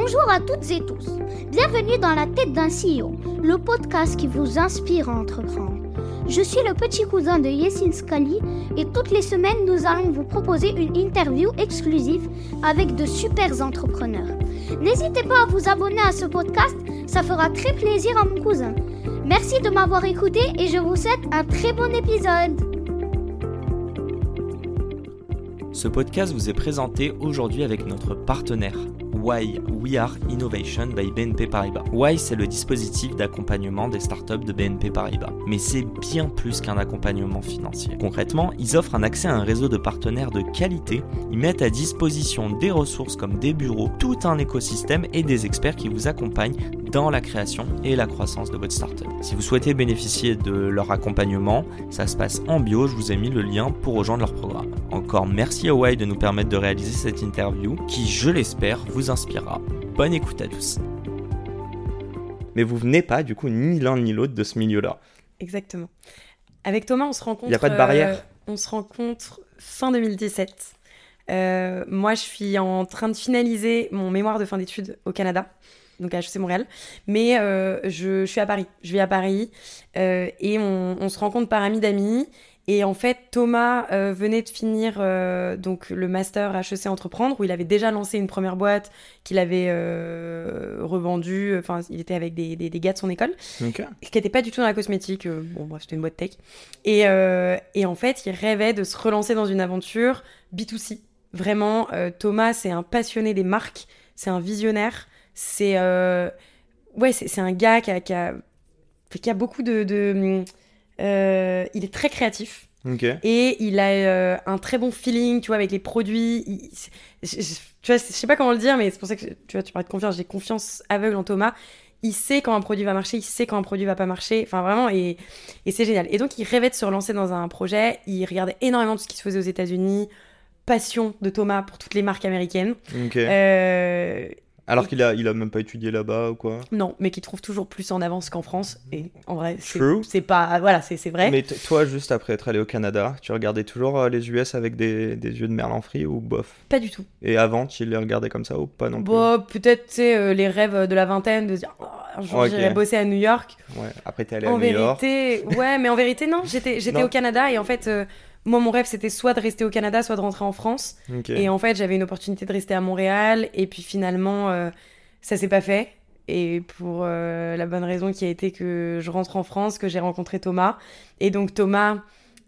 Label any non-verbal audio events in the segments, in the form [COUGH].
Bonjour à toutes et tous. Bienvenue dans la tête d'un CEO, le podcast qui vous inspire à entreprendre. Je suis le petit cousin de Yesin Scali et toutes les semaines nous allons vous proposer une interview exclusive avec de super entrepreneurs. N'hésitez pas à vous abonner à ce podcast, ça fera très plaisir à mon cousin. Merci de m'avoir écouté et je vous souhaite un très bon épisode. Ce podcast vous est présenté aujourd'hui avec notre partenaire Why We Are Innovation by BNP Paribas. Why c'est le dispositif d'accompagnement des startups de BNP Paribas, mais c'est bien plus qu'un accompagnement financier. Concrètement, ils offrent un accès à un réseau de partenaires de qualité, ils mettent à disposition des ressources comme des bureaux, tout un écosystème et des experts qui vous accompagnent dans la création et la croissance de votre startup. Si vous souhaitez bénéficier de leur accompagnement, ça se passe en bio, je vous ai mis le lien pour rejoindre leur programme. Encore merci à Why de nous permettre de réaliser cette interview qui, je l'espère, vous inspirera. Bonne écoute à tous. Mais vous venez pas du coup ni l'un ni l'autre de ce milieu-là. Exactement. Avec Thomas, on se rencontre. Il n'y a pas de barrière euh, On se rencontre fin 2017. Euh, moi, je suis en train de finaliser mon mémoire de fin d'études au Canada donc à HEC Montréal. Mais euh, je, suis à Paris. Je vis à Paris euh, et on, se rencontre par amis d'amis. Et en fait, Thomas euh, venait de finir donc le master HEC Entreprendre, où il avait déjà lancé une première boîte qu'il avait revendue. Enfin, il était avec des, des, gars de son école, qui n'était pas du tout dans la cosmétique. bon, bref, c'était une boîte tech. Et, et, en fait, il rêvait de se relancer dans une aventure B2C. Vraiment, Thomas, c'est un passionné des marques, c'est un visionnaire. C'est euh, ouais, c'est un gars qui a, qui a, qui a beaucoup de. de euh, il est très créatif. Et il a euh, un très bon feeling, tu vois, avec les produits. je, tu vois, je sais pas comment le dire, mais c'est pour ça que tu vois, tu parles de confiance. J'ai confiance aveugle en Thomas. Il sait quand un produit va marcher, il sait quand un produit va pas marcher. Enfin, vraiment, et, et c'est génial. Et donc, il rêvait de se relancer dans un projet. Il regardait énormément de ce qui se faisait aux États-Unis. Passion de Thomas pour toutes les marques américaines. Euh, alors qu'il a, il a même pas étudié là-bas ou quoi Non, mais qui trouve toujours plus en avance qu'en France. Et en vrai, c'est pas. Voilà, c'est vrai. Mais toi, juste après être allé au Canada, tu regardais toujours euh, les US avec des, des yeux de merlan frit ou bof? Pas du tout. Et avant, tu les regardais comme ça ou pas non plus? Bon, peut-être, tu sais, euh, les rêves de la vingtaine, de dire oh, un jour j'irai bosser à New York. Ouais, après t'es allé à New York. En vérité, ouais, mais en vérité, non. J'étais au Canada et en fait. Euh, moi, mon rêve, c'était soit de rester au Canada, soit de rentrer en France. Et en fait, j'avais une opportunité de rester à Montréal. Et puis finalement, ça s'est pas fait. Et pour euh, la bonne raison qui a été que je rentre en France, que j'ai rencontré Thomas. Et donc Thomas,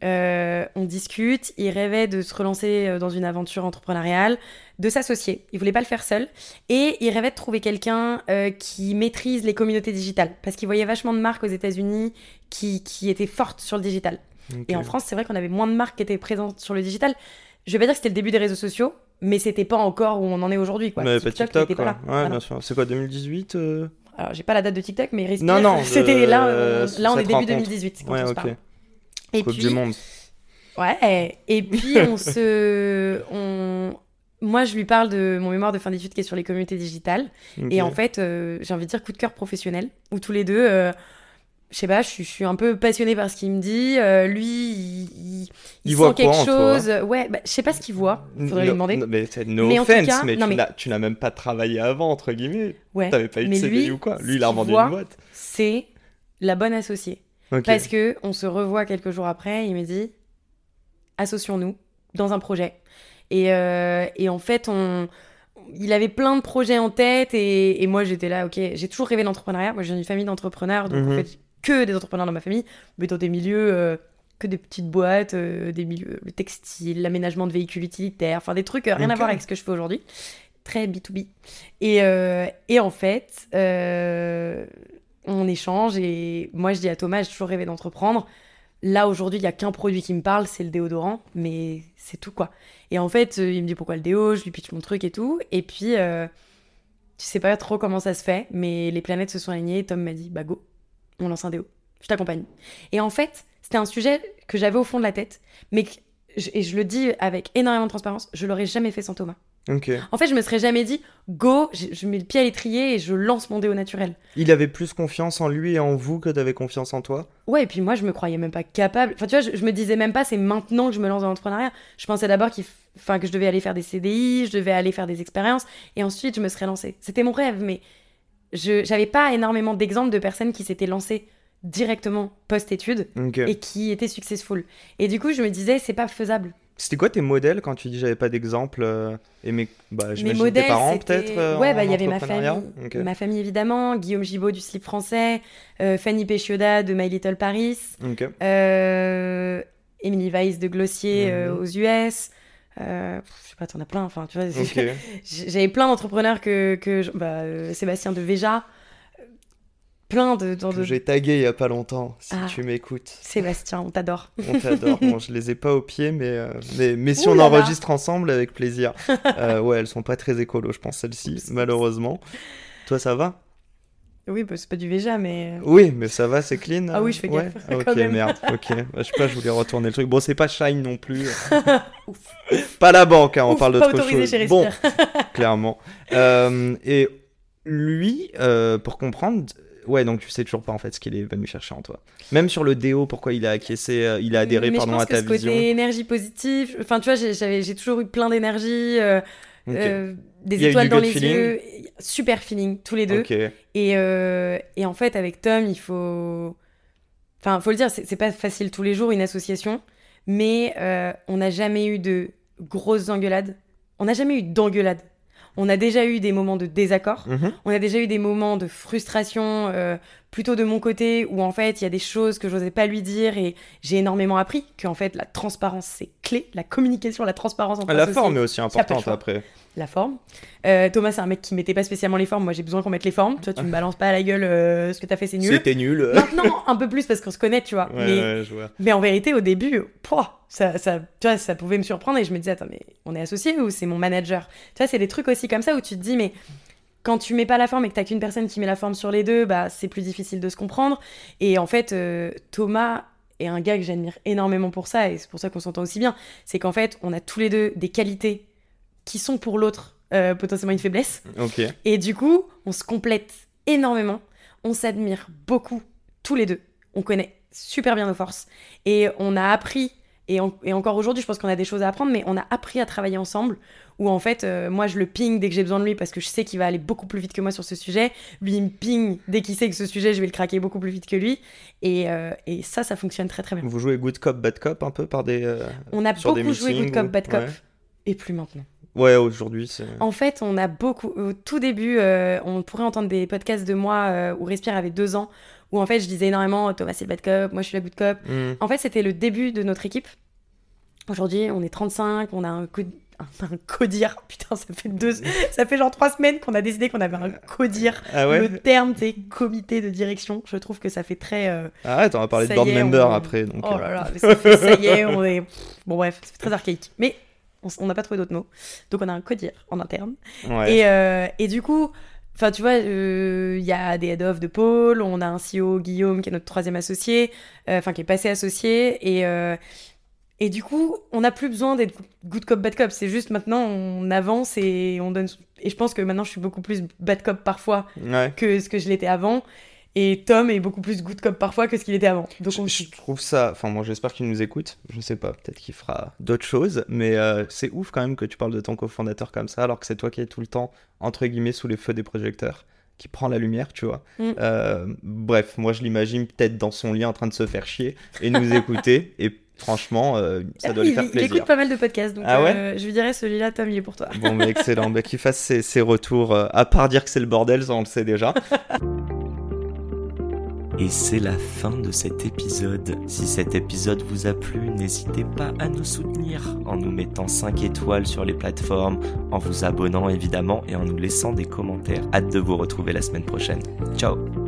euh, on discute, il rêvait de se relancer euh, dans une aventure entrepreneuriale, de s'associer. Il voulait pas le faire seul. Et il rêvait de trouver quelqu'un qui maîtrise les communautés digitales. Parce qu'il voyait vachement de marques aux États-Unis qui, qui étaient fortes sur le digital. Et en France, c'est vrai qu'on avait moins de marques qui étaient présentes sur le digital. Je vais pas dire que c'était le début des réseaux sociaux, mais c'était pas encore où on en est aujourd'hui. Quoi. Mais TikTok, pas TikTok quoi. Ouais, bien sûr. C'est quoi, 2018 euh Alors, j'ai pas la date de TikTok, mais il Non, non. [LAUGHS] C'était là, là, on est début 2018. Quand ouais, on ok. Parle. Et coupe puis... du monde. Ouais, et puis on [LAUGHS] se. On... Moi, je lui parle de mon mémoire de fin d'études qui est sur les communautés digitales. Et en fait, euh, j'ai envie de dire coup de cœur professionnel, où tous les deux, euh, je sais pas, je suis, un peu passionnée par ce qu'il me dit. Euh, lui, il, il, voit sent quelque chose. Ouais, bah, je sais pas ce qu'il voit. Faudrait lui demander. mais c'est no mais offense, mais, tu n'as même pas travaillé avant, entre guillemets. Ouais. T'avais pas eu de CDI ou quoi. Lui, il a revendu une boîte. C'est la bonne associée. Parce que on se revoit quelques jours après, il me dit associons-nous dans un projet. Et, euh, et en fait, on il avait plein de projets en tête et, et moi j'étais là, ok, j'ai toujours rêvé d'entrepreneuriat. Moi j'ai une famille d'entrepreneurs, donc en mhm. fait que des entrepreneurs dans ma famille, mais dans des milieux euh, que des petites boîtes, euh, des milieux, le textile, l'aménagement de véhicules utilitaires, enfin des trucs euh, rien à voir avec ce que je fais aujourd'hui. Très B2B. Et, et en fait, on échange et moi je dis à Thomas, j'ai toujours rêvé d'entreprendre. Là aujourd'hui, il n'y a qu'un produit qui me parle, c'est le déodorant, mais c'est tout quoi. Et en fait, il me dit pourquoi le déo, je lui pitch mon truc et tout. Et puis, tu sais pas trop comment ça se fait, mais les planètes se sont alignées. Tom m'a dit, bah go, on lance un déo. Je t'accompagne. Et en fait, c'était un sujet que j'avais au fond de la tête, mais je- et je le dis avec énormément de transparence, je l'aurais jamais fait sans Thomas. En fait, je me serais jamais dit, go, je, je mets le pied à l'étrier et je lance mon déo naturel. Il avait plus confiance en lui et en vous que t'avais confiance en toi? Ouais, et puis moi, je me croyais même pas capable. Enfin, tu vois, je, je me disais même pas, c'est maintenant que je me lance dans l'entrepreneuriat. Je pensais d'abord qu'il, enfin, que je devais aller faire des CDI, je devais aller faire des expériences, et ensuite, je me serais lancée. C'était mon rêve, mais je j'avais pas énormément d'exemples de personnes qui s'étaient lancées directement post-études et qui étaient successful. Et du coup, je me disais, c'est pas faisable. C'était quoi tes modèles quand tu dis j'avais pas d'exemple euh, Et mes, bah, Mes j'imagine modèles, tes parents peut-être euh, Ouais, bah il y avait ma famille, ma famille évidemment, Guillaume Gibaud du slip français, euh, Fanny Péchioda de My Little Paris, Ok. euh, Emily Weiss de Glossier Mhm. aux US. Euh, je sais pas, t'en as plein. Enfin, tu vois, [LAUGHS] j'avais plein d'entrepreneurs que, que je- bah, euh, Sébastien de Veja, euh, plein de, Que de- J'ai tagué il y a pas longtemps, si Ah. tu m'écoutes. Sébastien, on t'adore. [LAUGHS] On t'adore. bon, je les ai pas au pied, mais, euh, mais, mais si Ouh on là là. enregistre ensemble, avec plaisir. [LAUGHS] Ouais, elles sont pas très écolo, je pense, celles-ci, malheureusement. Toi, ça va? Oui, bah, c'est pas du Veja, mais Oui, mais ça va, c'est clean Ah euh, oui, je fais ouais [LAUGHS] gaffe, Ah, Ok, quand même. merde, ok. Bah, je sais pas, je voulais retourner le truc. Bon, c'est pas Shine non plus. [LAUGHS] pas la banque, hein, on Ouf, parle d'autre chose. chez Bon, [LAUGHS] clairement. Euh, et lui, euh, pour comprendre, ouais, donc tu sais toujours pas en fait ce qu'il est venu chercher en toi. Même sur le déo, pourquoi il a acquiescé, euh, il a adhéré mais pardon je pense à que ta ce côté énergie positive, enfin tu vois, j'ai- toujours eu plein d'énergie, euh, euh, des étoiles dans les feeling yeux, super feeling tous les deux. Et, euh, et en fait, avec Tom, il faut. Enfin, faut le dire, c'est pas facile tous les jours une association, mais euh, on n'a jamais eu de grosses engueulades. On n'a jamais eu d'engueulades. On a déjà eu des moments de désaccord. Mhm. On a déjà eu des moments de frustration, euh, plutôt de mon côté, où en fait, il y a des choses que j'osais pas lui dire et j'ai énormément appris qu'en fait, la transparence, c'est clé. La communication, la transparence entre La associés, forme est aussi importante après. la forme. Euh, Thomas, c'est un mec qui mettait pas spécialement les formes. Moi, j'ai besoin qu'on mette les formes. Toi, tu me balances pas à la gueule euh, ce que t'as fait, c'est nul. C'était nul. Maintenant, un peu plus parce qu'on se connaît, tu vois. Ouais, mais, ouais, je vois. mais en vérité, au début, pouah, ça, ça, tu vois, ça pouvait me surprendre et je me disais, attends, mais on est associés ou c'est mon manager? Tu vois, c'est des trucs aussi comme ça où tu te dis, mais quand tu mets pas la forme et que t'as qu'une personne qui met la forme sur les deux, bah, c'est plus difficile de se comprendre. Et en fait, euh, Thomas est un gars que j'admire énormément pour ça et c'est pour ça qu'on s'entend aussi bien. C'est qu'en fait, on a tous les deux des qualités qui sont pour l'autre euh, potentiellement une faiblesse. Et du coup, on se complète énormément. On s'admire beaucoup, tous les deux. On connaît super bien nos forces. Et on a appris, et, en- et encore aujourd'hui, je pense qu'on a des choses à apprendre, mais on a appris à travailler ensemble. Où en fait, euh, moi, je le ping dès que j'ai besoin de lui parce que je sais qu'il va aller beaucoup plus vite que moi sur ce sujet. Lui, il me ping dès qu'il sait que ce sujet, je vais le craquer beaucoup plus vite que lui. Et, euh, et ça, ça fonctionne très très bien. Vous jouez good cop, bad cop un peu par des. euh, On a beaucoup joué Good Cop, ou- Bad Cop. ouais. Et plus maintenant. Ouais, aujourd'hui, c'est. En fait, on a beaucoup. Au tout début, euh, on pourrait entendre des podcasts de moi euh, où Respire avait deux ans, où en fait, je disais énormément Thomas, c'est le bad cop, moi, je suis la good cop. Hmm. En fait, c'était le début de notre équipe. Aujourd'hui, on est 35, on a un, co- un, un codir. [LAUGHS] Putain, ça fait deux, ça fait genre trois semaines qu'on a décidé qu'on avait un codir. Ah ouais Le terme, c'est comité de direction. Je trouve que ça fait très. euh, Arrête, on va parler de board member on- après. Donc, Oh euh, là là, mais ça fait, ça y est, on est. [LAUGHS] Bon, bref, fait très archaïque. Mais on n'a pas trouvé d'autres mots. Donc, on a un codir en interne. ouais. Et, euh, et du coup, enfin, tu vois, euh, il y a des head-off de Paul, on a un CEO, Guillaume, qui est notre troisième associé, enfin, qui est passé associé. Et, et du coup, on n'a plus besoin d'être good cop, bad cop. C'est juste maintenant, on avance et on donne. Et je pense que maintenant, je suis beaucoup plus bad cop parfois Ouais. que ce que je l'étais avant. Et Tom est beaucoup plus good cop parfois que ce qu'il était avant. Donc, on... Je, je trouve ça, enfin moi j'espère qu'il nous écoute, je sais pas, peut-être qu'il fera d'autres choses, mais euh, c'est ouf quand même que tu parles de ton cofondateur comme ça, alors que c'est toi qui es tout le temps, entre guillemets, sous les feux des projecteurs, qui prend la lumière, tu vois. Mm. Euh, bref, moi je l'imagine peut-être dans son lit en train de se faire chier et nous [LAUGHS] écouter, et franchement, euh, ça doit il, lui faire il plaisir. écoute pas mal de podcasts, donc Ah ouais euh, je lui dirais celui-là, Tom, il est pour toi. Bon, mais excellent, bah, qu'il fasse ses, ses retours, euh, à part dire que c'est le bordel, ça on le sait déjà. Et c'est la fin de cet épisode. Si cet épisode vous a plu, n'hésitez pas à nous soutenir en nous mettant 5 étoiles sur les plateformes, en vous abonnant évidemment et en nous laissant des commentaires. Hâte de vous retrouver la semaine prochaine. Ciao